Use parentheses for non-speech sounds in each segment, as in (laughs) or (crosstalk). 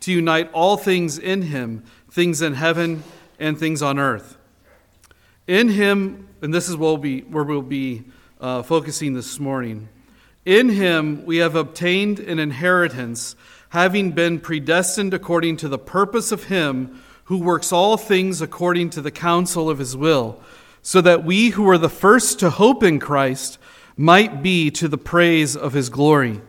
to unite all things in him, things in heaven and things on earth. In him, and this is where we'll be, uh, focusing this morning. In him we have obtained an inheritance, having been predestined according to the purpose of him who works all things according to the counsel of his will, so that we who were the first to hope in Christ might be to the praise of his glory.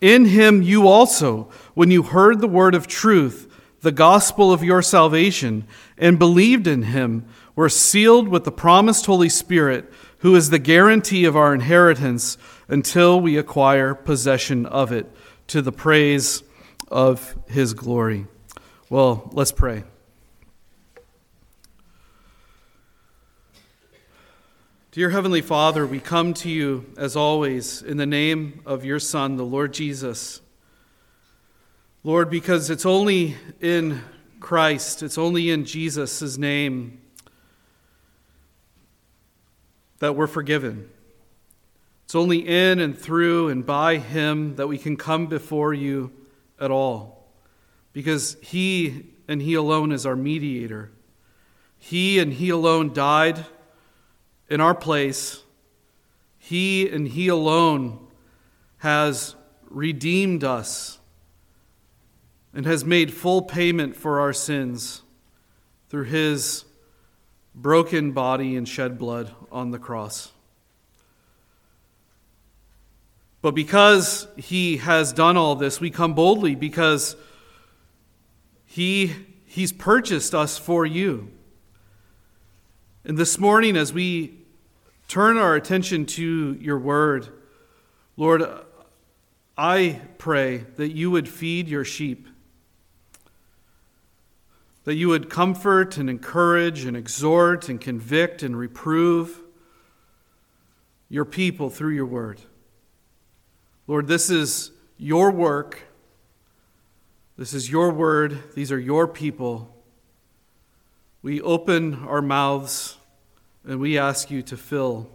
In him you also, when you heard the word of truth, the gospel of your salvation, and believed in him, were sealed with the promised Holy Spirit, who is the guarantee of our inheritance until we acquire possession of it, to the praise of his glory. Well, let's pray. Dear Heavenly Father, we come to you as always in the name of your Son, the Lord Jesus. Lord, because it's only in Christ, it's only in Jesus' name that we're forgiven. It's only in and through and by Him that we can come before you at all. Because He and He alone is our mediator. He and He alone died in our place. He and He alone has redeemed us and has made full payment for our sins through His broken body and shed blood on the cross. But because He has done all this, we come boldly because He, He's purchased us for you. And this morning, as we turn our attention to your word. Lord, I pray that you would feed your sheep, that you would comfort and encourage and exhort and convict and reprove your people through your word. Lord, this is your work. This is your word. These are your people. We open our mouths and we ask you to fill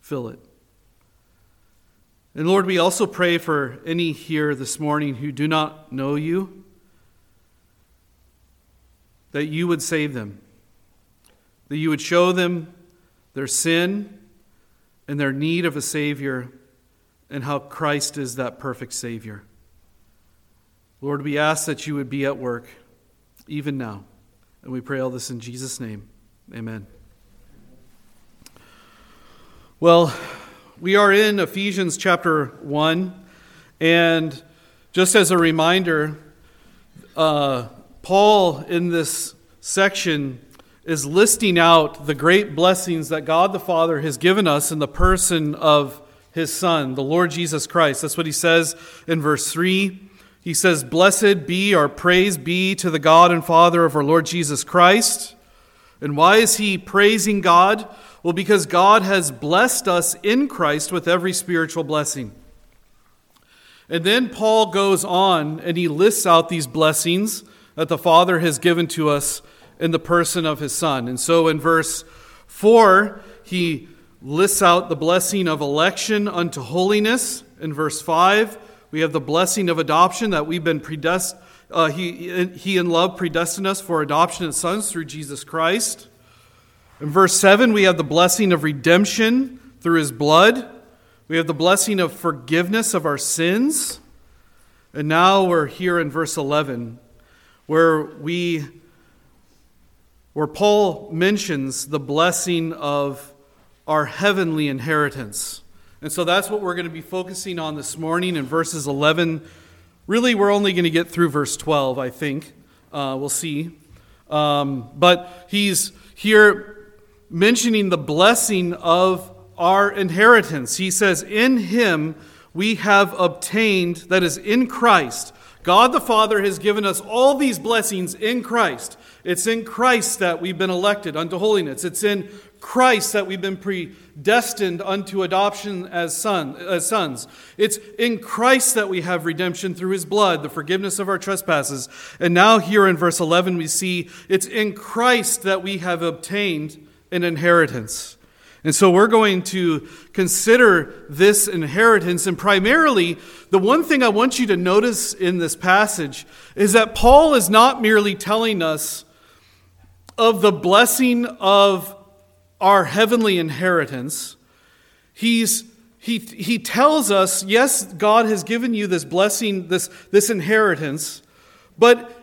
fill it. And Lord, we also pray for any here this morning who do not know you that you would save them. That you would show them their sin and their need of a savior and how Christ is that perfect savior. Lord, we ask that you would be at work even now. And we pray all this in Jesus' name. Amen. Well, we are in Ephesians chapter 1, and just as a reminder, uh, Paul in this section is listing out the great blessings that God the Father has given us in the person of his Son, the Lord Jesus Christ. That's what he says in verse 3. He says, Blessed be our praise be to the God and Father of our Lord Jesus Christ. And why is he praising God? Well, because God has blessed us in Christ with every spiritual blessing. And then Paul goes on and he lists out these blessings that the Father has given to us in the person of his Son. And so in verse 4, he lists out the blessing of election unto holiness. In verse 5, we have the blessing of adoption that we've been predestined. Uh, he, he in love predestined us for adoption as sons through Jesus Christ. In verse 7, we have the blessing of redemption through his blood. We have the blessing of forgiveness of our sins. And now we're here in verse 11, where we where Paul mentions the blessing of our heavenly inheritance. And so that's what we're going to be focusing on this morning in verses 11. Really, we're only going to get through verse 12, I think. Uh, we'll see. Um, but he's here mentioning the blessing of our inheritance. He says, In him we have obtained, that is, in Christ. God the Father has given us all these blessings in Christ. It's in Christ that we've been elected unto holiness. It's in Christ that we've been predestined unto adoption as, son, as sons. It's in Christ that we have redemption through his blood, the forgiveness of our trespasses. And now, here in verse 11, we see it's in Christ that we have obtained an inheritance. And so we're going to consider this inheritance. And primarily, the one thing I want you to notice in this passage is that Paul is not merely telling us of the blessing of our heavenly inheritance, he's, he, he tells us, yes, God has given you this blessing, this, this inheritance, but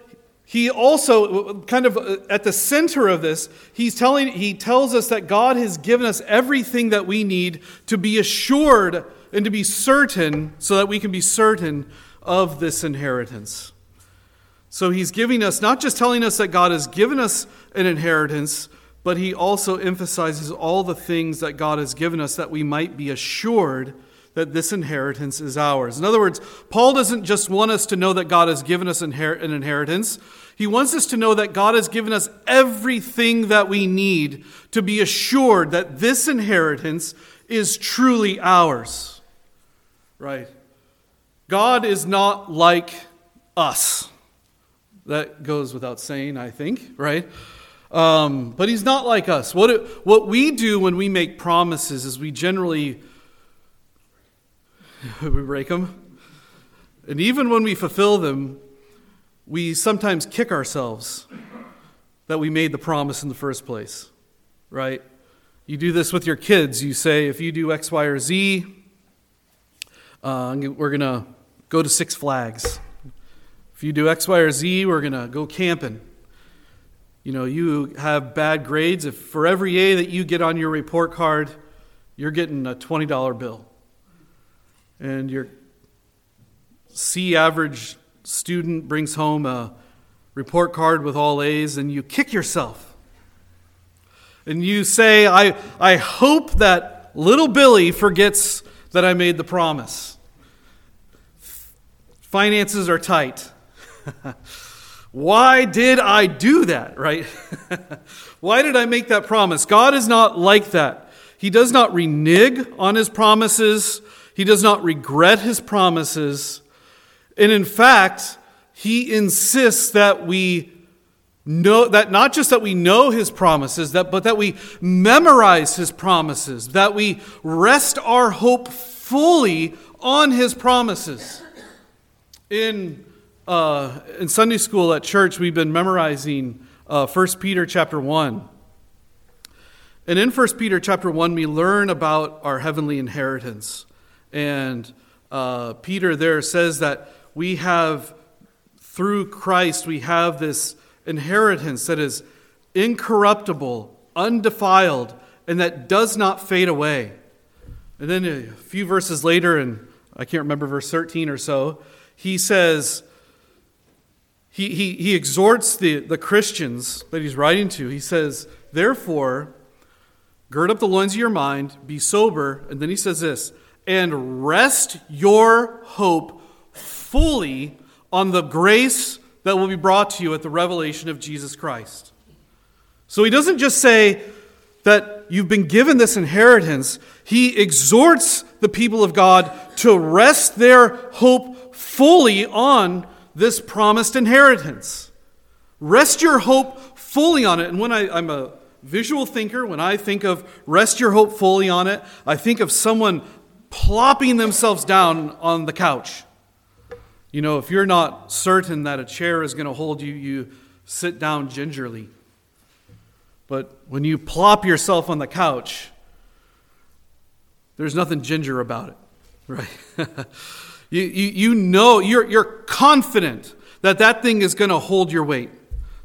he also, kind of uh, at the center of this, he's telling, he tells us that God has given us everything that we need to be assured and to be certain, so that we can be certain of this inheritance. So he's giving us, not just telling us that God has given us an inheritance, but he also emphasizes all the things that God has given us that we might be assured that this inheritance is ours. In other words, Paul doesn't just want us to know that God has given us an inheritance. He wants us to know that God has given us everything that we need to be assured that this inheritance is truly ours. Right? God is not like us. That goes without saying, I think, right? Um, but he's not like us. What, it, what we do when we make promises is we generally (laughs) we break them. And even when we fulfill them, we sometimes kick ourselves that we made the promise in the first place, right? You do this with your kids. You say, if you do X, Y, or Z, uh, we're going to go to Six Flags. If you do X, Y, or Z, we're going to go camping you know, you have bad grades, if for every A that you get on your report card, you're getting a $20 bill. And your C average student brings home a report card with all A's, and you kick yourself. And you say, I, I hope that little Billy forgets that I made the promise. Finances are tight. (laughs) Why did I do that, right? (laughs) Why did I make that promise? God is not like that. He does not renege on his promises, he does not regret his promises. And in fact, he insists that we know that not just that we know his promises that but that we memorize his promises that we rest our hope fully on his promises in uh, in Sunday school at church, we've been memorizing uh, 1 Peter chapter 1. And in 1 Peter chapter 1, we learn about our heavenly inheritance. And uh, Peter there says that we have, through Christ, we have this inheritance that is incorruptible, undefiled, and that does not fade away. And then a few verses later, and I can't remember verse 13 or so, he says, he, he, he exhorts the, the Christians that he's writing to. He says, Therefore, gird up the loins of your mind, be sober. And then he says this, and rest your hope fully on the grace that will be brought to you at the revelation of Jesus Christ. So he doesn't just say that you've been given this inheritance, he exhorts the people of God to rest their hope fully on this promised inheritance. Rest your hope fully on it. And when I, I'm a visual thinker, when I think of rest your hope fully on it, I think of someone plopping themselves down on the couch. You know, if you're not certain that a chair is going to hold you, you sit down gingerly. But when you plop yourself on the couch, there's nothing ginger about it, (laughs) right? You, you, you know, you're, you're confident that that thing is going to hold your weight.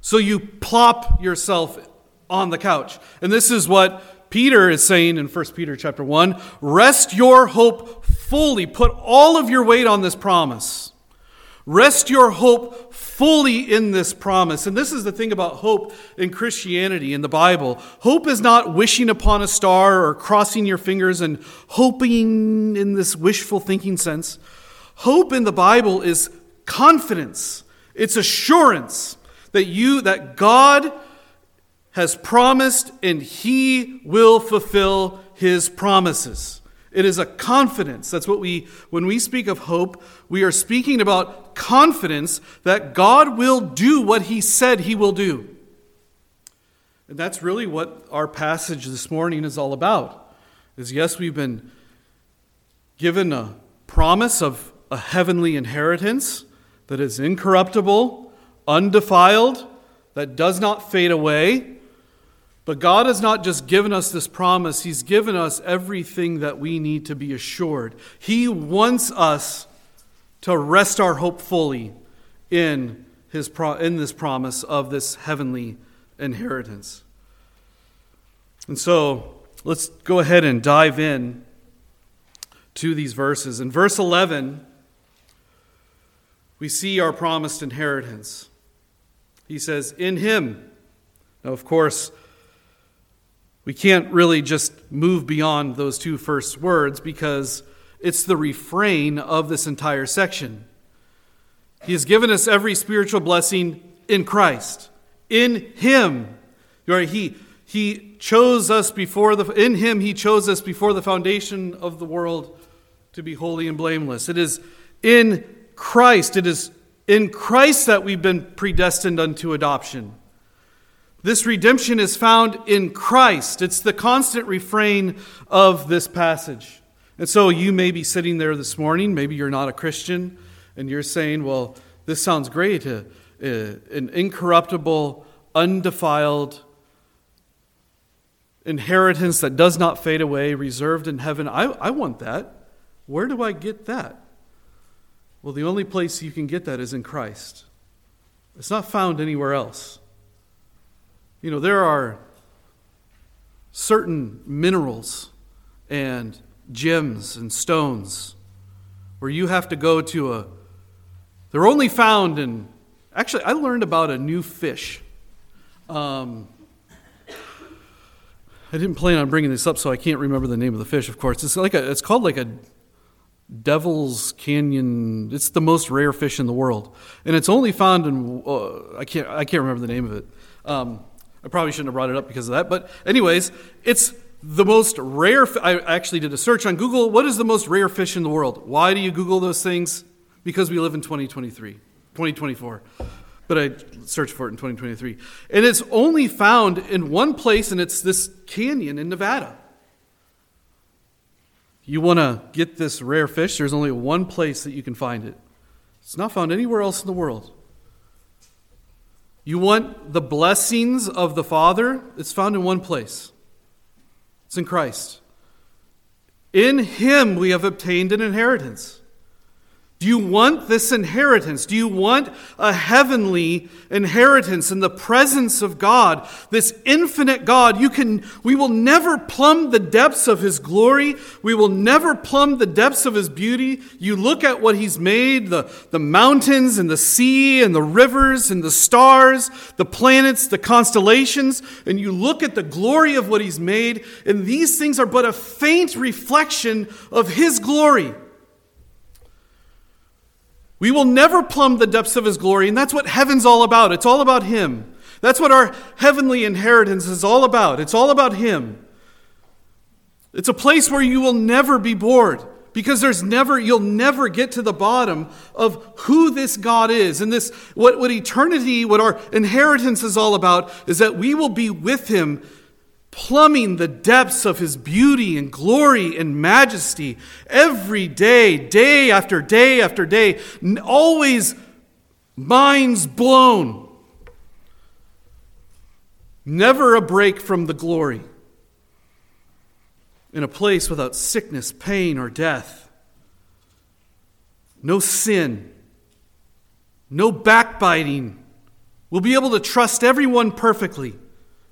So you plop yourself on the couch. And this is what Peter is saying in 1 Peter chapter 1. Rest your hope fully. Put all of your weight on this promise. Rest your hope fully in this promise. And this is the thing about hope in Christianity, in the Bible. Hope is not wishing upon a star or crossing your fingers and hoping in this wishful thinking sense. Hope in the Bible is confidence, it's assurance that you, that God has promised and he will fulfill his promises. It is a confidence. That's what we, when we speak of hope, we are speaking about confidence that God will do what he said he will do. And that's really what our passage this morning is all about. Is yes, we've been given a promise of a heavenly inheritance that is incorruptible, undefiled, that does not fade away, but God has not just given us this promise, He's given us everything that we need to be assured. He wants us to rest our hope fully in, his pro- in this promise of this heavenly inheritance. And so let's go ahead and dive in to these verses. In verse 11, we see our promised inheritance. He says, In Him. Now, of course, we can't really just move beyond those two first words because it's the refrain of this entire section. He has given us every spiritual blessing in Christ. In Him. He, he chose us before the in Him He chose us before the foundation of the world to be holy and blameless. It is in Christ. It is in Christ that we've been predestined unto adoption. This redemption is found in Christ. It's the constant refrain of this passage. And so you may be sitting there this morning, maybe you're not a Christian, and you're saying, well, this sounds great. Uh, uh, an incorruptible, undefiled inheritance that does not fade away, reserved in heaven. I, I want that. Where do I get that? Well, the only place you can get that is in Christ. It's not found anywhere else. You know, there are certain minerals and gems and stones where you have to go to a. They're only found in. Actually, I learned about a new fish. Um, I didn't plan on bringing this up, so I can't remember the name of the fish. Of course, it's like a. It's called like a Devil's Canyon. It's the most rare fish in the world, and it's only found in. Uh, I can't. I can't remember the name of it. Um, I probably shouldn't have brought it up because of that. But, anyways, it's the most rare. I actually did a search on Google. What is the most rare fish in the world? Why do you Google those things? Because we live in 2023, 2024. But I searched for it in 2023. And it's only found in one place, and it's this canyon in Nevada. You want to get this rare fish, there's only one place that you can find it. It's not found anywhere else in the world. You want the blessings of the Father? It's found in one place it's in Christ. In Him we have obtained an inheritance. Do you want this inheritance? Do you want a heavenly inheritance in the presence of God, this infinite God? You can we will never plumb the depths of his glory. We will never plumb the depths of his beauty. You look at what he's made, the, the mountains and the sea and the rivers and the stars, the planets, the constellations, and you look at the glory of what he's made, and these things are but a faint reflection of his glory. We will never plumb the depths of His glory, and that's what heaven's all about. It's all about Him. That's what our heavenly inheritance is all about. It's all about Him. It's a place where you will never be bored because there's never you'll never get to the bottom of who this God is. And this what, what eternity, what our inheritance is all about, is that we will be with him plumbing the depths of his beauty and glory and majesty every day, day after day after day, always minds blown. Never a break from the glory. In a place without sickness, pain, or death. No sin. No backbiting. We'll be able to trust everyone perfectly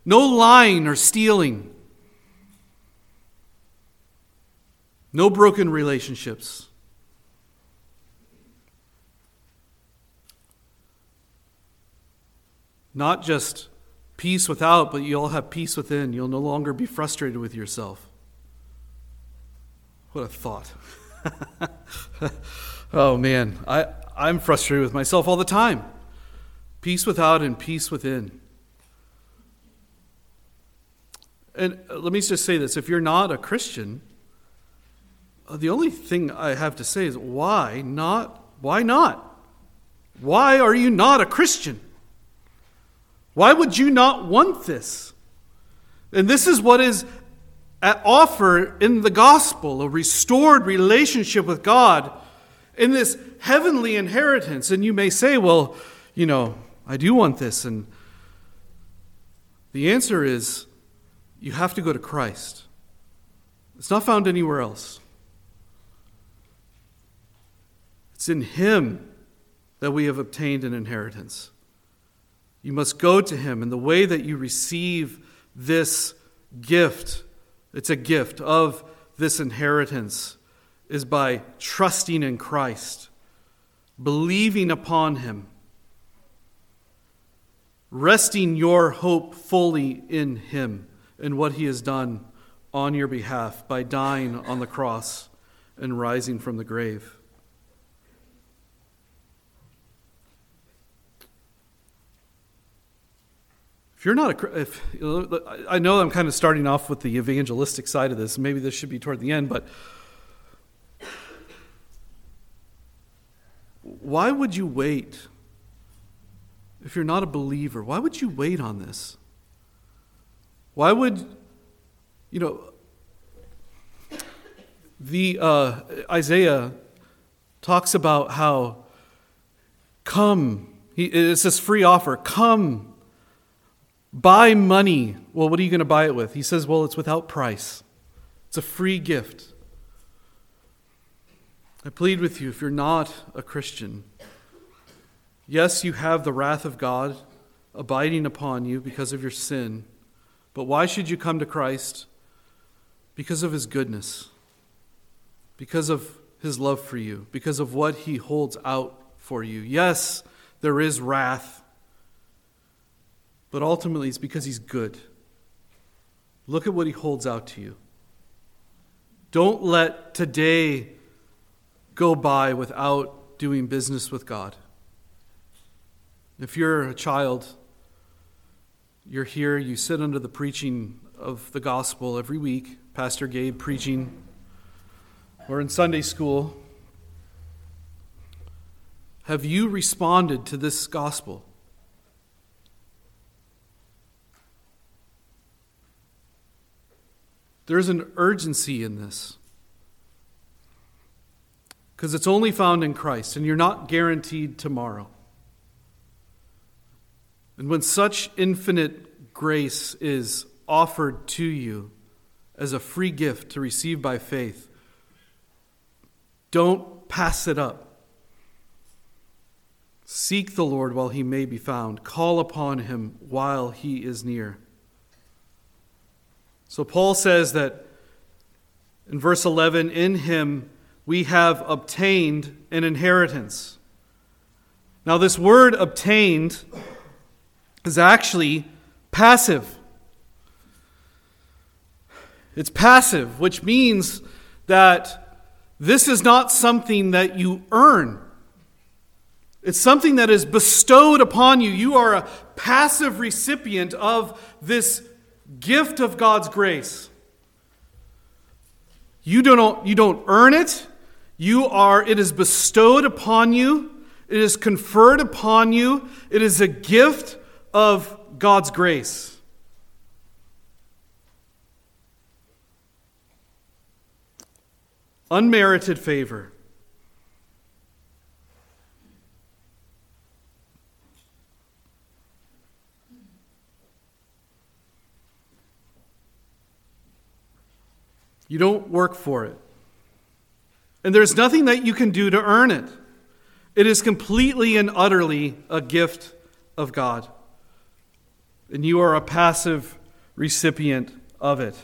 no lying or stealing, no broken relationships. Not just peace without, but you'll have peace within. You'll no longer be frustrated with yourself. What a thought. (laughs) oh man, I, I'm frustrated with myself all the time. Peace without and peace within. And let me just say this if you're not a Christian, uh, the only thing I have to say is why not? Why not? Why are you not a Christian? Why would you not want this? And this is what is at offer in the gospel a restored relationship with God in this heavenly inheritance. And you may say, well, you know, I do want this. And the answer is you have to go to Christ. It's not found anywhere else. It's in Him that we have obtained an inheritance. You must go to Him. And the way that you receive this gift, it's a gift of this inheritance, is by trusting in Christ, believing upon Him, resting your hope fully in Him and what He has done on your behalf by dying on the cross and rising from the grave. If you're not a, if I know I'm kind of starting off with the evangelistic side of this, maybe this should be toward the end, but why would you wait if you're not a believer? Why would you wait on this? Why would, you know, the uh, Isaiah talks about how come, he, it's this free offer, come Buy money. Well, what are you going to buy it with? He says, Well, it's without price, it's a free gift. I plead with you if you're not a Christian, yes, you have the wrath of God abiding upon you because of your sin, but why should you come to Christ? Because of his goodness, because of his love for you, because of what he holds out for you. Yes, there is wrath but ultimately it's because he's good. Look at what he holds out to you. Don't let today go by without doing business with God. If you're a child, you're here, you sit under the preaching of the gospel every week, Pastor Gabe preaching, or in Sunday school. Have you responded to this gospel? There's an urgency in this. Because it's only found in Christ, and you're not guaranteed tomorrow. And when such infinite grace is offered to you as a free gift to receive by faith, don't pass it up. Seek the Lord while he may be found, call upon him while he is near. So Paul says that in verse 11, in him we have obtained an inheritance. Now, this word obtained is actually passive. It's passive, which means that this is not something that you earn. It's something that is bestowed upon you. You are a passive recipient of this gift of God's grace. You don't, you don't earn it. You are, it is bestowed upon you. It is conferred upon you. It is a gift of God's grace. Unmerited favor. You don't work for it. And there's nothing that you can do to earn it. It is completely and utterly a gift of God. And you are a passive recipient of it.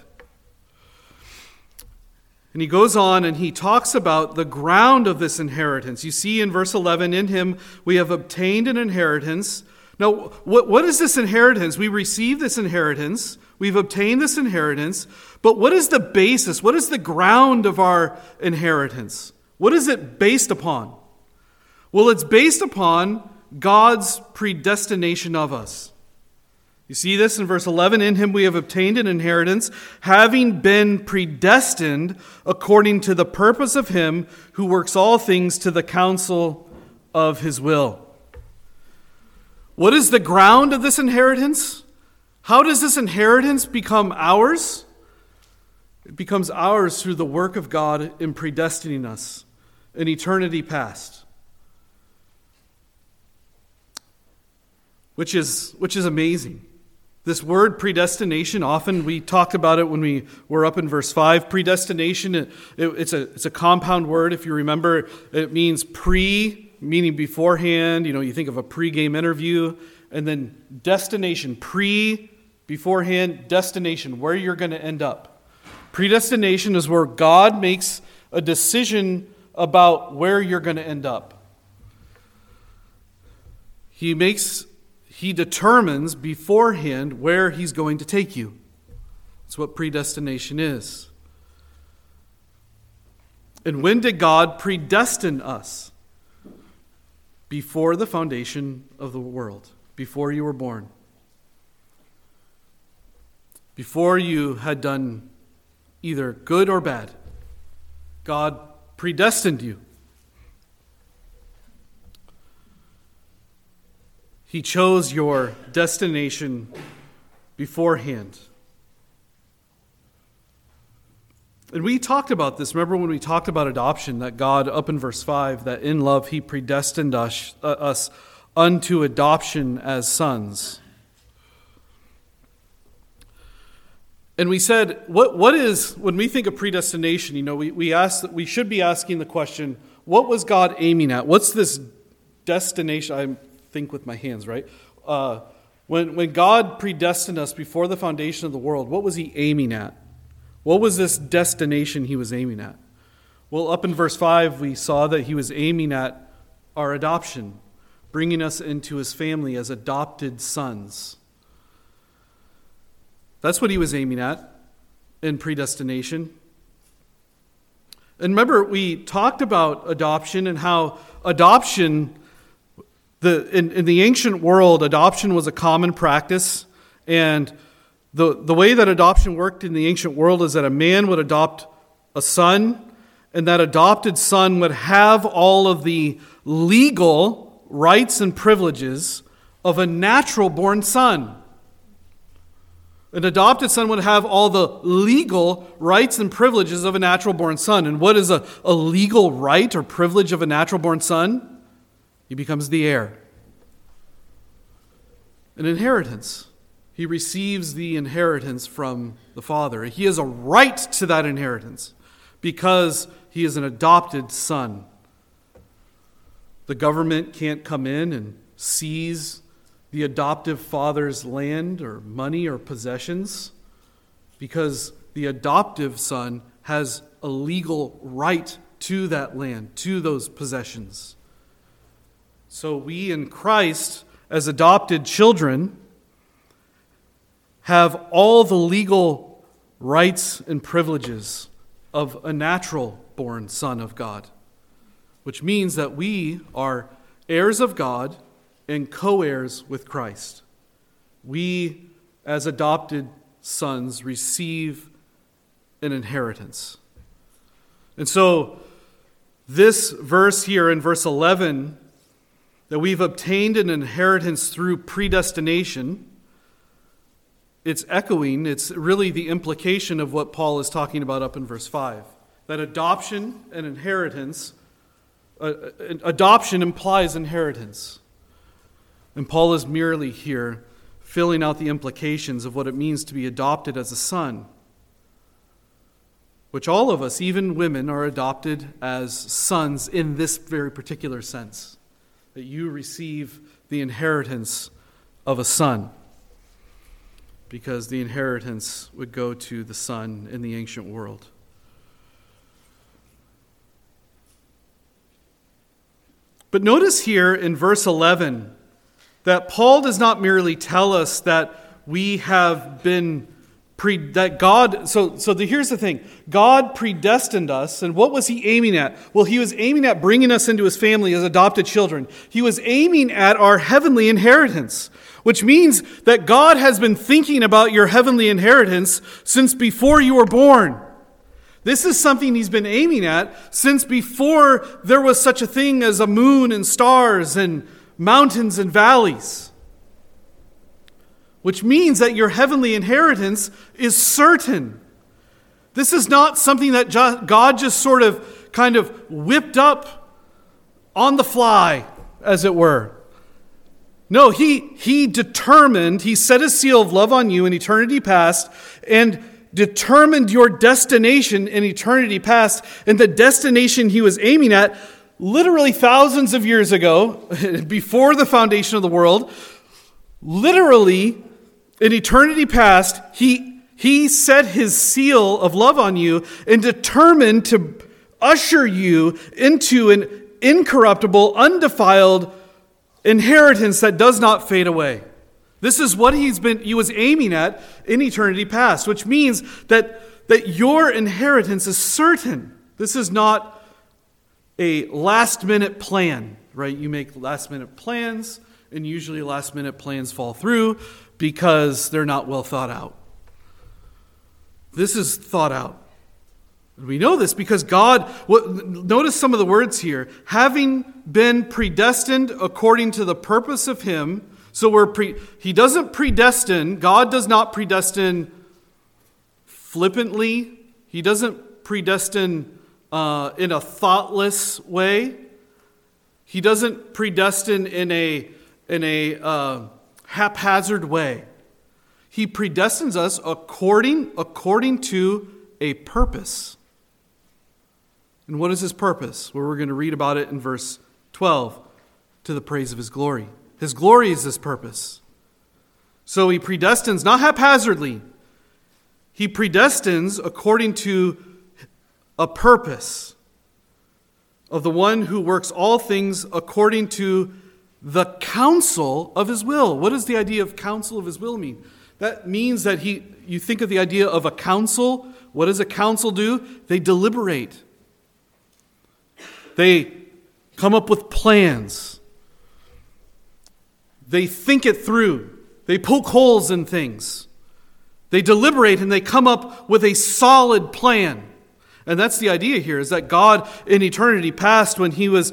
And he goes on and he talks about the ground of this inheritance. You see in verse 11, in him we have obtained an inheritance. Now, what, what is this inheritance? We receive this inheritance, we've obtained this inheritance, but what is the basis? What is the ground of our inheritance? What is it based upon? Well, it's based upon God's predestination of us. You see this in verse 11 In him we have obtained an inheritance, having been predestined according to the purpose of him who works all things to the counsel of his will. What is the ground of this inheritance? How does this inheritance become ours? It becomes ours through the work of God in predestining us in eternity past. Which is, which is amazing. This word predestination, often we talked about it when we were up in verse 5. Predestination, it, it, it's, a, it's a compound word. If you remember, it means pre, meaning beforehand. You know, you think of a pre-game interview. And then destination, pre, beforehand, destination, where you're going to end up. Predestination is where God makes a decision about where you're going to end up. He makes he determines beforehand where He's going to take you. That's what predestination is. And when did God predestine us? Before the foundation of the world, before you were born. Before you had done either good or bad, God predestined you. He chose your destination beforehand. And we talked about this. Remember when we talked about adoption, that God, up in verse 5, that in love he predestined us, uh, us unto adoption as sons. And we said, what, what is, when we think of predestination, you know, we, we, ask, we should be asking the question, what was God aiming at? What's this destination? I'm think with my hands, right? Uh, when, when God predestined us before the foundation of the world, what was he aiming at? What was this destination he was aiming at? Well, up in verse 5, we saw that he was aiming at our adoption, bringing us into his family as adopted sons. That's what he was aiming at in predestination. And remember, we talked about adoption and how adoption the, in, in the ancient world, adoption was a common practice. And the, the way that adoption worked in the ancient world is that a man would adopt a son, and that adopted son would have all of the legal rights and privileges of a natural born son. An adopted son would have all the legal rights and privileges of a natural born son. And what is a, a legal right or privilege of a natural born son? He becomes the heir. An inheritance. He receives the inheritance from the Father. He has a right to that inheritance because he is an adopted son. The government can't come in and seize the adoptive father's land or money or possessions because the adoptive son has a legal right to that land, to those possessions. So we in Christ, as adopted children, have all the legal rights and privileges of a natural born son of God, which means that we are heirs of God and co heirs with Christ. We, as adopted sons, receive an inheritance. And so, this verse here in verse 11 that we've obtained an inheritance through predestination, it's echoing, it's really the implication of what Paul is talking about up in verse 5. That adoption and inheritance, uh, uh, adoption implies inheritance. And Paul is merely here filling out the implications of what it means to be adopted as a son. Which all of us, even women, are adopted as sons in this very particular sense that you receive the inheritance of a son. because the inheritance would go to the Son in the ancient world. But notice here in verse 11 that Paul does not merely tell us that we have been pre that God so so the, here's the thing. God predestined us and what was he aiming at? Well, he was aiming at bringing us into his family as adopted children. He was aiming at our heavenly inheritance, which means that God has been thinking about your heavenly inheritance since before you were born. This is something he's been aiming at since before there was such a thing as a moon and stars and mountains and valleys. Which means that your heavenly inheritance is certain. This is not something that God just sort of kind of whipped up on the fly, as it were. No, he, he determined, he set a seal of love on you in eternity past, and determined your destination in eternity past, and the destination he was aiming at literally thousands of years ago, (laughs) before the foundation of the world, literally in eternity past, he, he set his seal of love on you and determined to usher you into an incorruptible, undefiled inheritance that does not fade away. This is what he's been he was aiming at in eternity past, which means that, that your inheritance is certain. This is not a last minute plan, right? You make last minute plans, and usually last minute plans fall through because they're not well thought out. This is thought out. We know this because God, what, notice some of the words here. Having been predestined according to the purpose of Him so we're pre, he doesn't predestine, God does not predestine flippantly. He doesn't predestine uh, in a thoughtless way. He doesn't predestine in a, in a uh, haphazard way. He predestines us according, according to a purpose. And what is his purpose? Well, we're going to read about it in verse 12 to the praise of his glory. His glory is his purpose. So he predestines not haphazardly, he predestines according to a purpose of the one who works all things according to the counsel of his will. What does the idea of counsel of his will mean? That means that he you think of the idea of a council. What does a council do? They deliberate. They come up with plans. They think it through, they poke holes in things, they deliberate, and they come up with a solid plan. And that's the idea here is that God in eternity past, when He was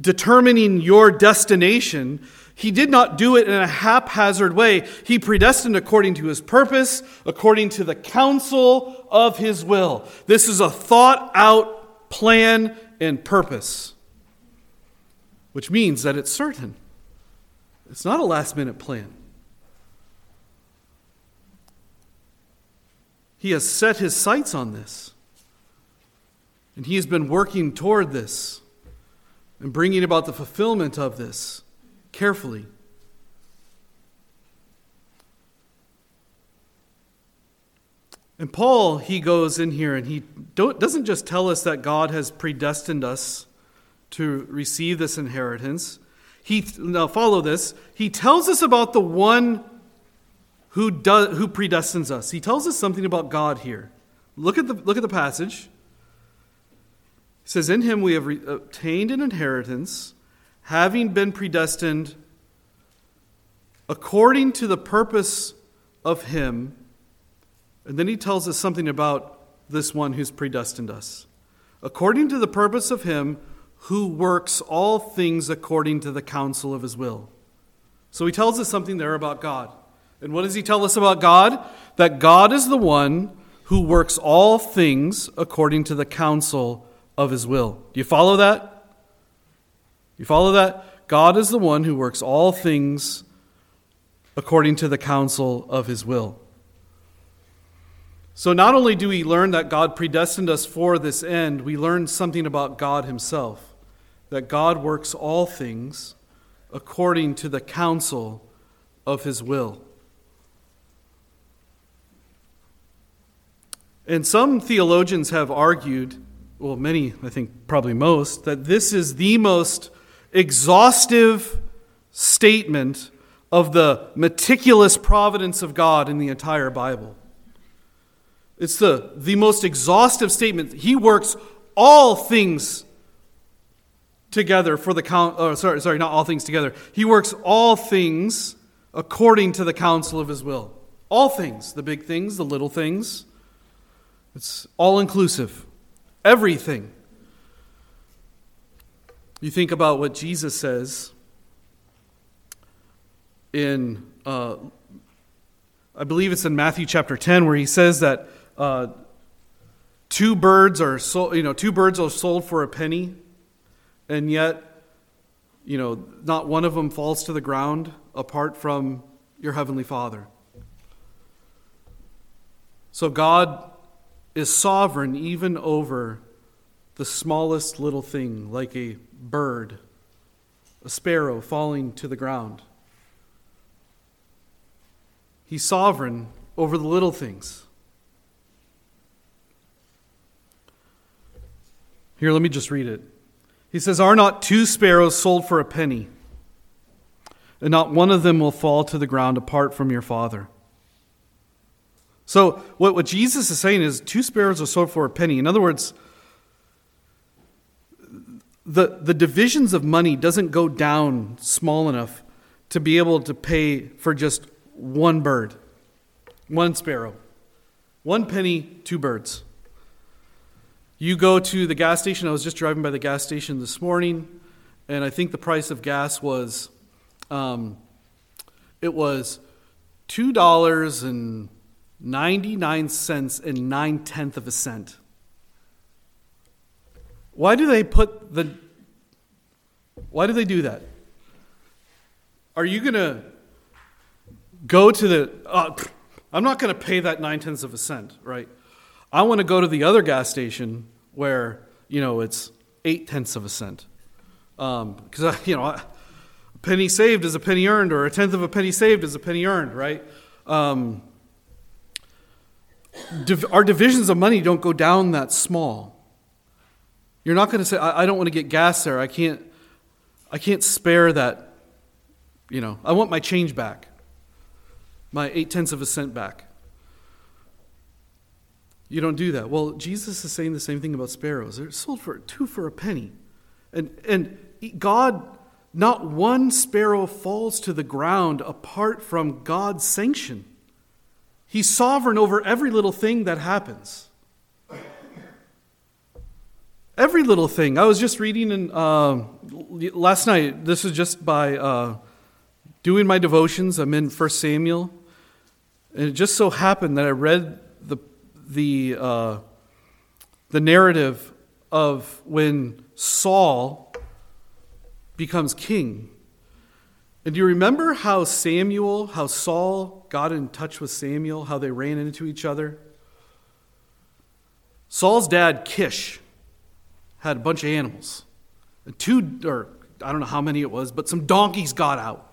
determining your destination, He did not do it in a haphazard way. He predestined according to His purpose, according to the counsel of His will. This is a thought out plan and purpose, which means that it's certain. It's not a last minute plan. He has set his sights on this. And he has been working toward this and bringing about the fulfillment of this carefully. And Paul, he goes in here and he doesn't just tell us that God has predestined us to receive this inheritance, he now follow this. He tells us about the one who does who predestines us. He tells us something about God here. Look at the look at the passage. He says, "In him we have re- obtained an inheritance, having been predestined according to the purpose of him." And then he tells us something about this one who's predestined us. According to the purpose of him who works all things according to the counsel of his will. So he tells us something there about God. And what does he tell us about God? That God is the one who works all things according to the counsel of his will. Do you follow that? You follow that? God is the one who works all things according to the counsel of his will. So, not only do we learn that God predestined us for this end, we learn something about God himself that God works all things according to the counsel of his will. And some theologians have argued, well, many, I think probably most, that this is the most exhaustive statement of the meticulous providence of God in the entire Bible. It's the, the most exhaustive statement. He works all things together for the count. Oh, uh, sorry, sorry, not all things together. He works all things according to the counsel of his will. All things, the big things, the little things. It's all inclusive. Everything. You think about what Jesus says in, uh, I believe it's in Matthew chapter 10, where he says that uh, two birds are sold, you know, two birds are sold for a penny, and yet, you know, not one of them falls to the ground apart from your heavenly Father. So God is sovereign even over the smallest little thing, like a bird, a sparrow falling to the ground. He's sovereign over the little things. Here, let me just read it. He says, Are not two sparrows sold for a penny? And not one of them will fall to the ground apart from your Father. So, what, what Jesus is saying is two sparrows are sold for a penny. In other words, the, the divisions of money doesn't go down small enough to be able to pay for just one bird, one sparrow. One penny, two birds. You go to the gas station. I was just driving by the gas station this morning, and I think the price of gas was, um, it was two dollars and ninety nine cents and nine tenth of a cent. Why do they put the why do they do that? Are you going to go to the. Uh, I'm not going to pay that nine tenths of a cent, right? I want to go to the other gas station where, you know, it's eight tenths of a cent. Because, um, (laughs) you know, a penny saved is a penny earned, or a tenth of a penny saved is a penny earned, right? Um, div- our divisions of money don't go down that small. You're not going to say, I, I don't want to get gas there. I can't, I can't spare that. You know, I want my change back, my eight tenths of a cent back. You don't do that. Well, Jesus is saying the same thing about sparrows. They're sold for two for a penny. And, and God, not one sparrow falls to the ground apart from God's sanction. He's sovereign over every little thing that happens. Every little thing. I was just reading in, uh, last night, this is just by uh, doing my devotions. I'm in 1 Samuel. And it just so happened that I read the, the, uh, the narrative of when Saul becomes king. And do you remember how Samuel, how Saul got in touch with Samuel, how they ran into each other? Saul's dad, Kish, had a bunch of animals. And two, or I don't know how many it was, but some donkeys got out.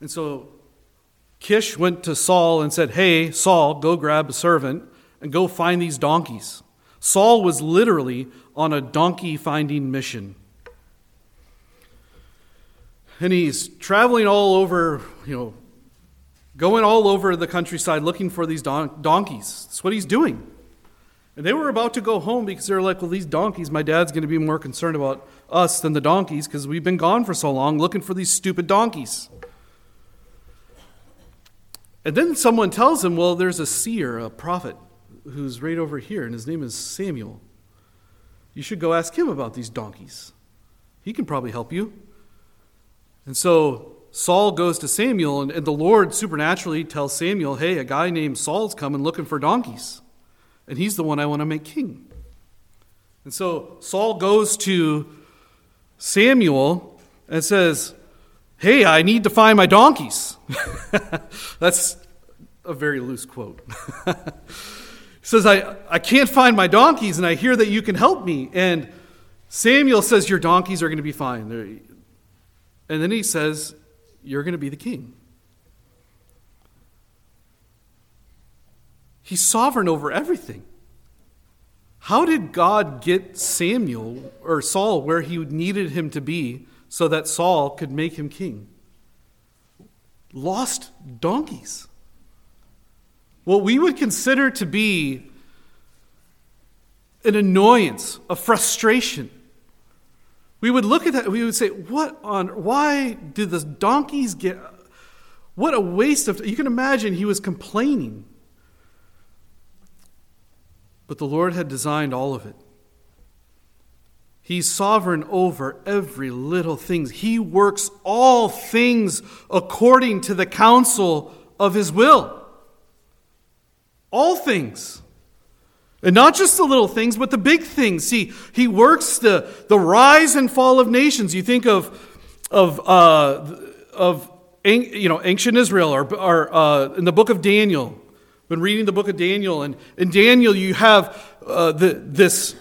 And so Kish went to Saul and said, Hey, Saul, go grab a servant and go find these donkeys. Saul was literally on a donkey finding mission. And he's traveling all over, you know, going all over the countryside looking for these don- donkeys. That's what he's doing. And they were about to go home because they're like, well, these donkeys, my dad's going to be more concerned about us than the donkeys because we've been gone for so long looking for these stupid donkeys. And then someone tells him, well, there's a seer, a prophet, who's right over here, and his name is Samuel. You should go ask him about these donkeys. He can probably help you. And so Saul goes to Samuel, and, and the Lord supernaturally tells Samuel, hey, a guy named Saul's coming looking for donkeys and he's the one I want to make king. And so Saul goes to Samuel and says, Hey, I need to find my donkeys. (laughs) That's a very loose quote. (laughs) he says, I, I can't find my donkeys, and I hear that you can help me. And Samuel says, Your donkeys are going to be fine. And then he says, You're going to be the king. He's sovereign over everything. How did God get Samuel or Saul where he needed him to be so that Saul could make him king? Lost donkeys. What we would consider to be an annoyance, a frustration. We would look at that, we would say, What on, why did the donkeys get, what a waste of, you can imagine he was complaining. But the Lord had designed all of it. He's sovereign over every little thing. He works all things according to the counsel of His will. All things. And not just the little things, but the big things. See, He works the, the rise and fall of nations. You think of, of, uh, of you know, ancient Israel or, or uh, in the book of Daniel. Been reading the book of Daniel, and in Daniel you have uh, the, this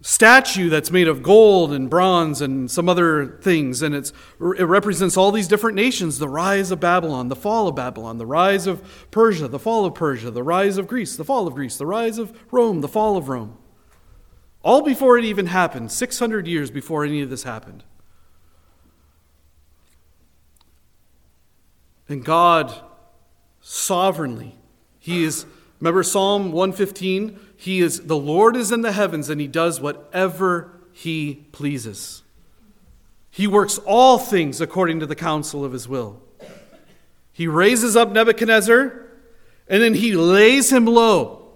statue that's made of gold and bronze and some other things, and it's, it represents all these different nations the rise of Babylon, the fall of Babylon, the rise of Persia, the fall of Persia, the rise of Greece, the fall of Greece, the rise of Rome, the fall of Rome. All before it even happened, 600 years before any of this happened. And God sovereignly, He is, remember Psalm 115? He is the Lord is in the heavens and he does whatever he pleases. He works all things according to the counsel of his will. He raises up Nebuchadnezzar and then he lays him low.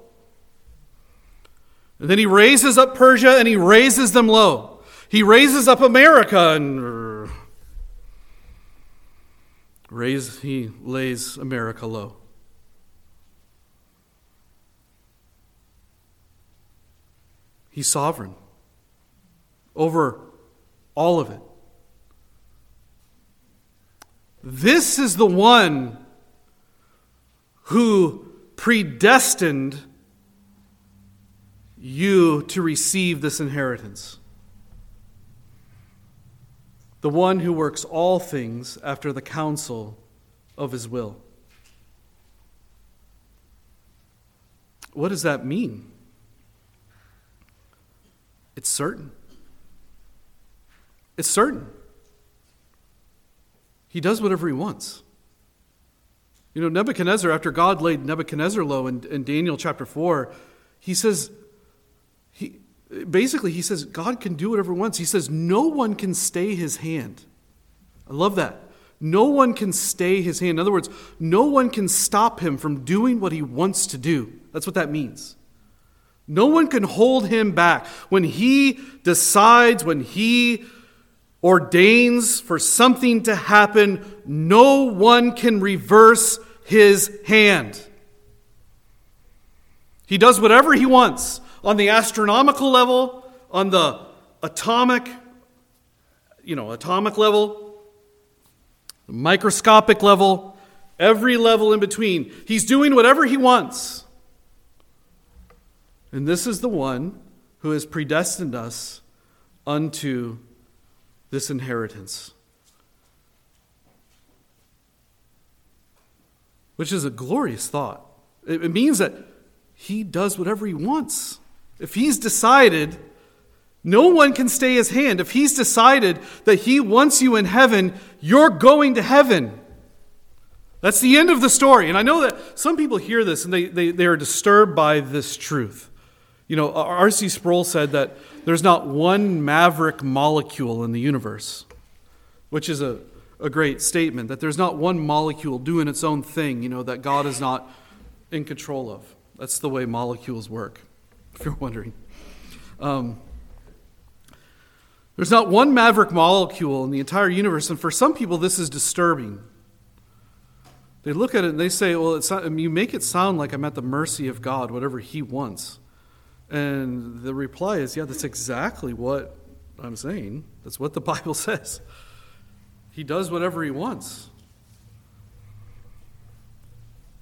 And then he raises up Persia and he raises them low. He raises up America and raise, he lays America low. He's sovereign over all of it. This is the one who predestined you to receive this inheritance. The one who works all things after the counsel of his will. What does that mean? It's certain. It's certain. He does whatever he wants. You know, Nebuchadnezzar, after God laid Nebuchadnezzar low in, in Daniel chapter 4, he says, he, basically, he says, God can do whatever he wants. He says, no one can stay his hand. I love that. No one can stay his hand. In other words, no one can stop him from doing what he wants to do. That's what that means. No one can hold him back. When he decides, when he ordains for something to happen, no one can reverse his hand. He does whatever he wants on the astronomical level, on the atomic, you know, atomic level, microscopic level, every level in between. He's doing whatever he wants. And this is the one who has predestined us unto this inheritance. Which is a glorious thought. It means that he does whatever he wants. If he's decided, no one can stay his hand. If he's decided that he wants you in heaven, you're going to heaven. That's the end of the story. And I know that some people hear this and they, they, they are disturbed by this truth. You know, R.C. Sproul said that there's not one maverick molecule in the universe, which is a, a great statement, that there's not one molecule doing its own thing, you know, that God is not in control of. That's the way molecules work, (laughs) if you're wondering. Um, there's not one maverick molecule in the entire universe, and for some people, this is disturbing. They look at it and they say, Well, it's not, you make it sound like I'm at the mercy of God, whatever He wants. And the reply is, yeah, that's exactly what I'm saying. That's what the (laughs) Bible says. He does whatever he wants.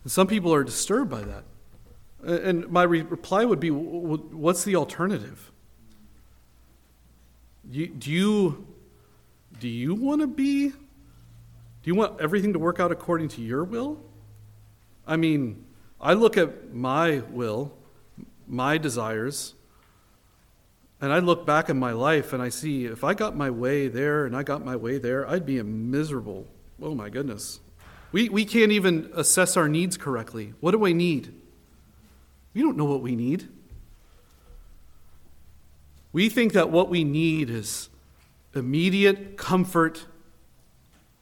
And some people are disturbed by that. And my reply would be what's the alternative? Do you, do you want to be, do you want everything to work out according to your will? I mean, I look at my will, my desires, and I look back in my life and I see if I got my way there and I got my way there, I'd be a miserable. Oh my goodness. We, we can't even assess our needs correctly. What do I need? We don't know what we need. We think that what we need is immediate comfort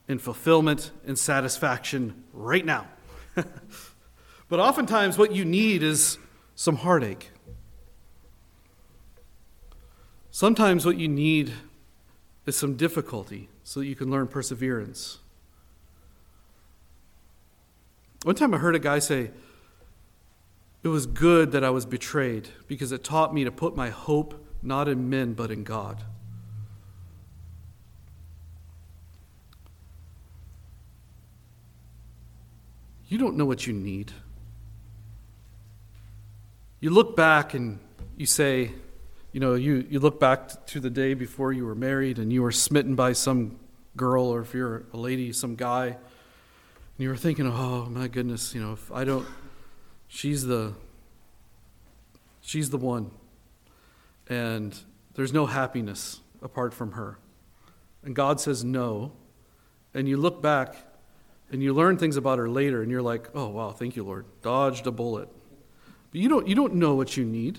and fulfillment and satisfaction right now. (laughs) but oftentimes, what you need is some heartache. Sometimes, what you need is some difficulty so that you can learn perseverance. One time I heard a guy say, It was good that I was betrayed because it taught me to put my hope not in men but in God. You don't know what you need. You look back and you say, you know, you, you look back to the day before you were married and you were smitten by some girl, or if you're a lady, some guy, and you were thinking, oh my goodness, you know, if I don't, she's the, she's the one. And there's no happiness apart from her. And God says no. And you look back and you learn things about her later and you're like, oh, wow, thank you, Lord. Dodged a bullet. But you don't, you don't know what you need.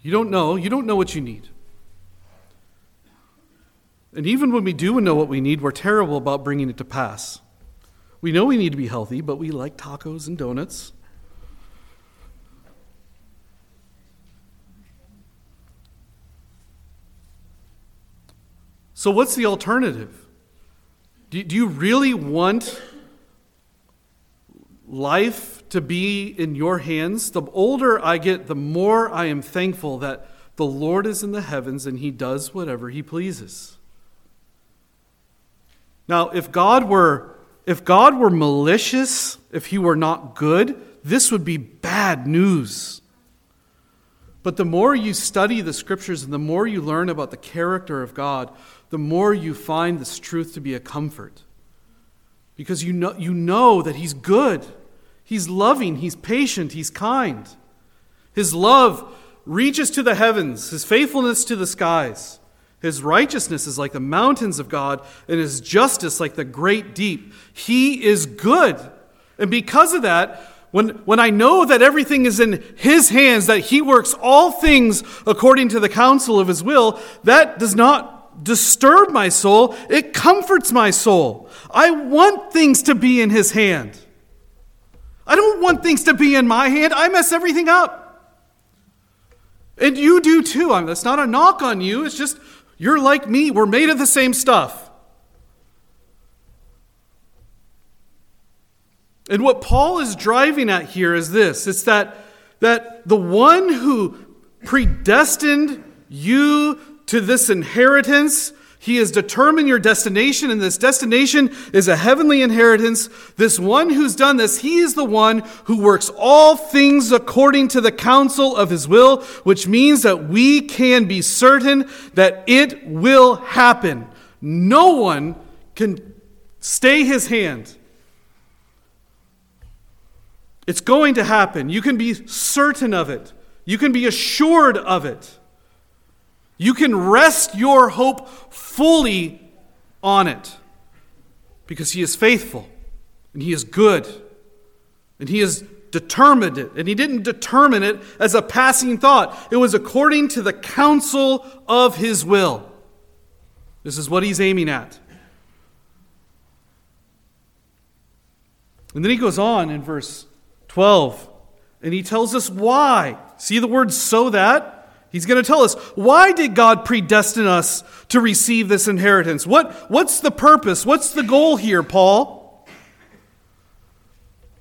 You don't know. You don't know what you need. And even when we do know what we need, we're terrible about bringing it to pass. We know we need to be healthy, but we like tacos and donuts. So, what's the alternative? Do, do you really want life to be in your hands? The older I get, the more I am thankful that the Lord is in the heavens and he does whatever he pleases. Now, if God were if God were malicious, if he were not good, this would be bad news. But the more you study the scriptures and the more you learn about the character of God, the more you find this truth to be a comfort. Because you know, you know that He's good, He's loving, He's patient, He's kind. His love reaches to the heavens, His faithfulness to the skies. His righteousness is like the mountains of God, and His justice like the great deep. He is good. And because of that, when, when I know that everything is in His hands, that He works all things according to the counsel of His will, that does not disturb my soul, it comforts my soul. I want things to be in His hand. I don't want things to be in my hand. I mess everything up. And you do too. I mean, that's not a knock on you. It's just you're like me. We're made of the same stuff. And what Paul is driving at here is this it's that, that the one who predestined you to this inheritance. He has determined your destination, and this destination is a heavenly inheritance. This one who's done this, he is the one who works all things according to the counsel of his will, which means that we can be certain that it will happen. No one can stay his hand. It's going to happen. You can be certain of it, you can be assured of it. You can rest your hope fully on it because He is faithful and He is good and He has determined it. And He didn't determine it as a passing thought, it was according to the counsel of His will. This is what He's aiming at. And then He goes on in verse 12 and He tells us why. See the word so that? He's going to tell us why did God predestine us to receive this inheritance? What, what's the purpose? What's the goal here, Paul?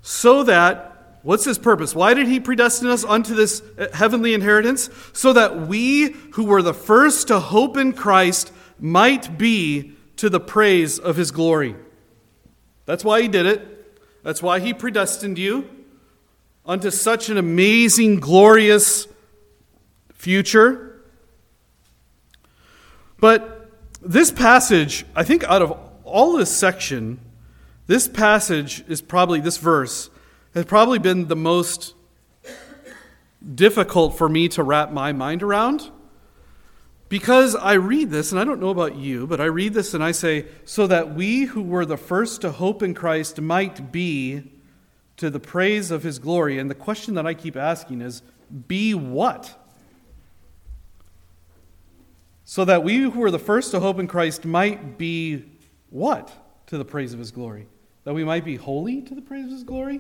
So that, what's his purpose? Why did he predestine us unto this uh, heavenly inheritance? So that we who were the first to hope in Christ might be to the praise of his glory. That's why he did it. That's why he predestined you unto such an amazing, glorious future. But this passage, I think, out of all this section, This passage is probably, this verse has probably been the most difficult for me to wrap my mind around because I read this, and I don't know about you, but I read this and I say, so that we who were the first to hope in Christ might be to the praise of his glory. And the question that I keep asking is, be what? So that we who were the first to hope in Christ might be what to the praise of his glory? That we might be holy to the praise of his glory?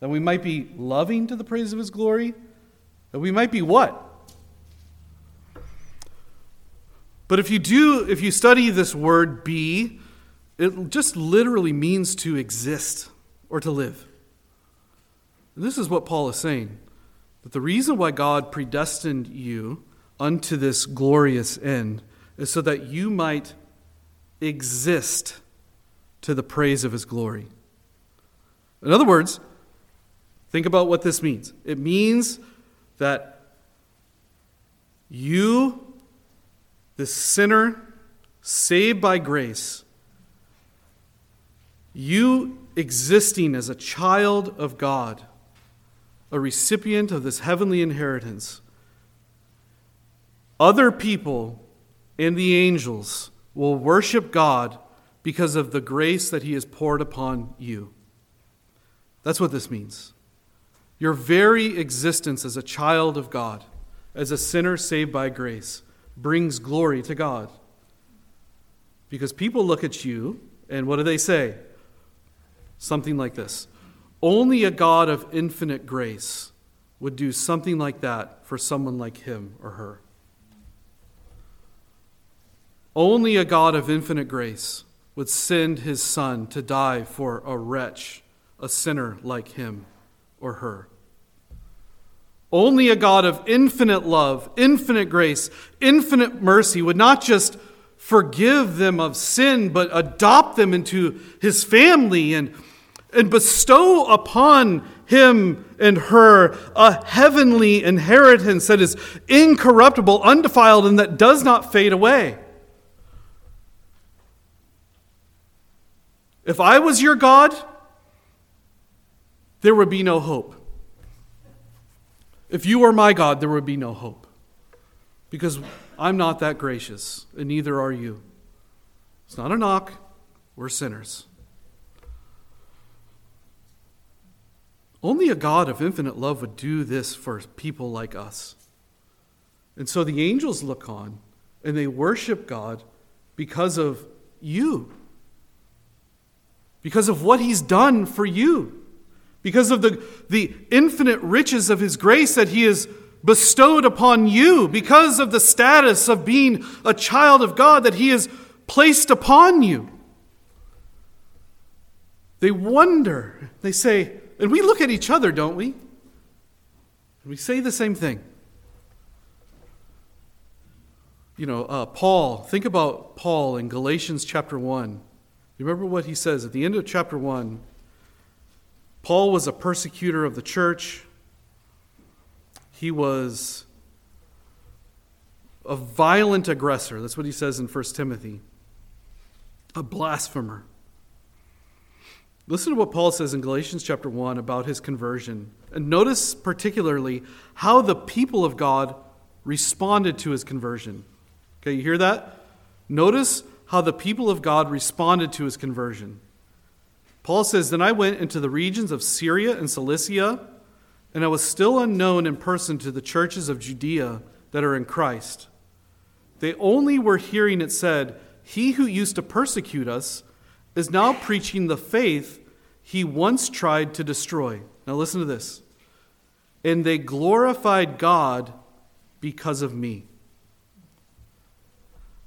That we might be loving to the praise of his glory? That we might be what? But if you do, if you study this word be, it just literally means to exist or to live. And this is what Paul is saying that the reason why God predestined you unto this glorious end is so that you might exist to the praise of his glory. In other words, think about what this means. It means that you the sinner saved by grace, you existing as a child of God, a recipient of this heavenly inheritance, other people and the angels will worship God because of the grace that He has poured upon you. That's what this means. Your very existence as a child of God, as a sinner saved by grace, brings glory to God. Because people look at you, and what do they say? Something like this Only a God of infinite grace would do something like that for someone like him or her. Only a God of infinite grace would send his Son to die for a wretch, a sinner like him or her. Only a God of infinite love, infinite grace, infinite mercy would not just forgive them of sin, but adopt them into his family and, and bestow upon him and her a heavenly inheritance that is incorruptible, undefiled, and that does not fade away. If I was your God, there would be no hope. If you were my God, there would be no hope. Because I'm not that gracious, and neither are you. It's not a knock, we're sinners. Only a God of infinite love would do this for people like us. And so the angels look on and they worship God because of you, because of what He's done for you because of the, the infinite riches of His grace that He has bestowed upon you, because of the status of being a child of God that He has placed upon you. They wonder. They say, and we look at each other, don't we? And We say the same thing. You know, uh, Paul, think about Paul in Galatians chapter 1. Remember what he says at the end of chapter 1? Paul was a persecutor of the church. He was a violent aggressor. That's what he says in 1 Timothy. A blasphemer. Listen to what Paul says in Galatians chapter 1 about his conversion. And notice particularly how the people of God responded to his conversion. Okay, you hear that? Notice how the people of God responded to his conversion. Paul says, Then I went into the regions of Syria and Cilicia, and I was still unknown in person to the churches of Judea that are in Christ. They only were hearing it said, He who used to persecute us is now preaching the faith he once tried to destroy. Now listen to this. And they glorified God because of me.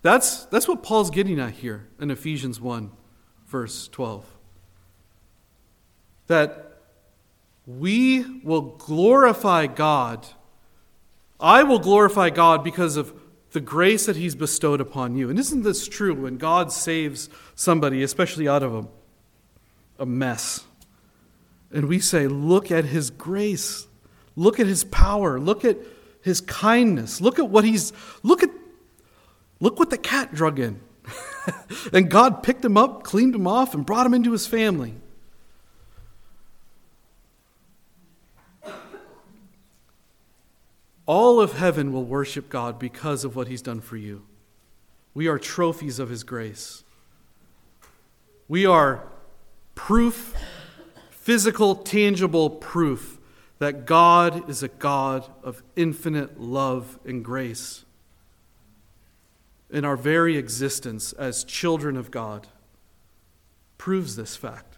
That's, that's what Paul's getting at here in Ephesians 1, verse 12 that we will glorify God. I will glorify God because of the grace that He's bestowed upon you. And isn't this true when God saves somebody, especially out of a, a mess? And we say, Look at His grace, look at His power, look at His kindness, look at what He's, look at, look what the cat drug in. (laughs) and God picked him up, cleaned him off, and brought him into his family. All of heaven will worship God because of what he's done for you. We are trophies of his grace. We are proof, physical, tangible proof that God is a God of infinite love and grace. In our very existence as children of God proves this fact.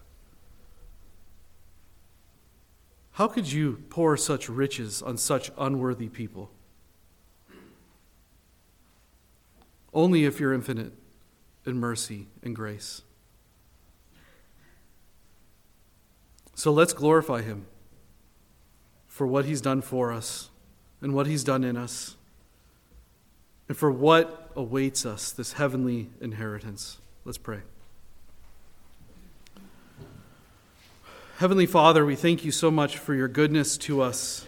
How could you pour such riches on such unworthy people? Only if you're infinite in mercy and grace. So let's glorify him for what he's done for us and what he's done in us and for what awaits us, this heavenly inheritance. Let's pray. Heavenly Father, we thank you so much for your goodness to us.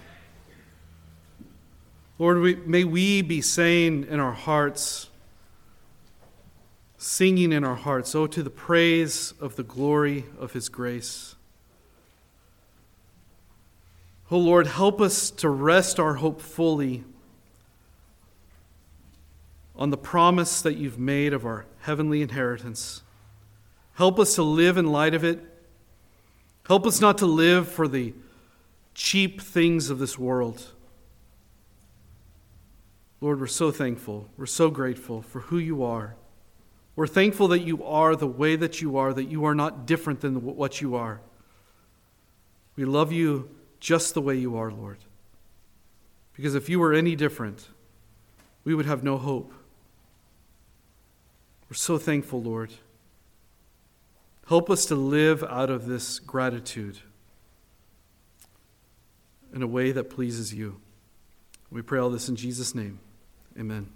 Lord, we, may we be saying in our hearts, singing in our hearts, oh, to the praise of the glory of his grace. Oh, Lord, help us to rest our hope fully on the promise that you've made of our heavenly inheritance. Help us to live in light of it Help us not to live for the cheap things of this world. Lord, we're so thankful. We're so grateful for who you are. We're thankful that you are the way that you are, that you are not different than what you are. We love you just the way you are, Lord. Because if you were any different, we would have no hope. We're so thankful, Lord. Help us to live out of this gratitude in a way that pleases you. We pray all this in Jesus' name. Amen.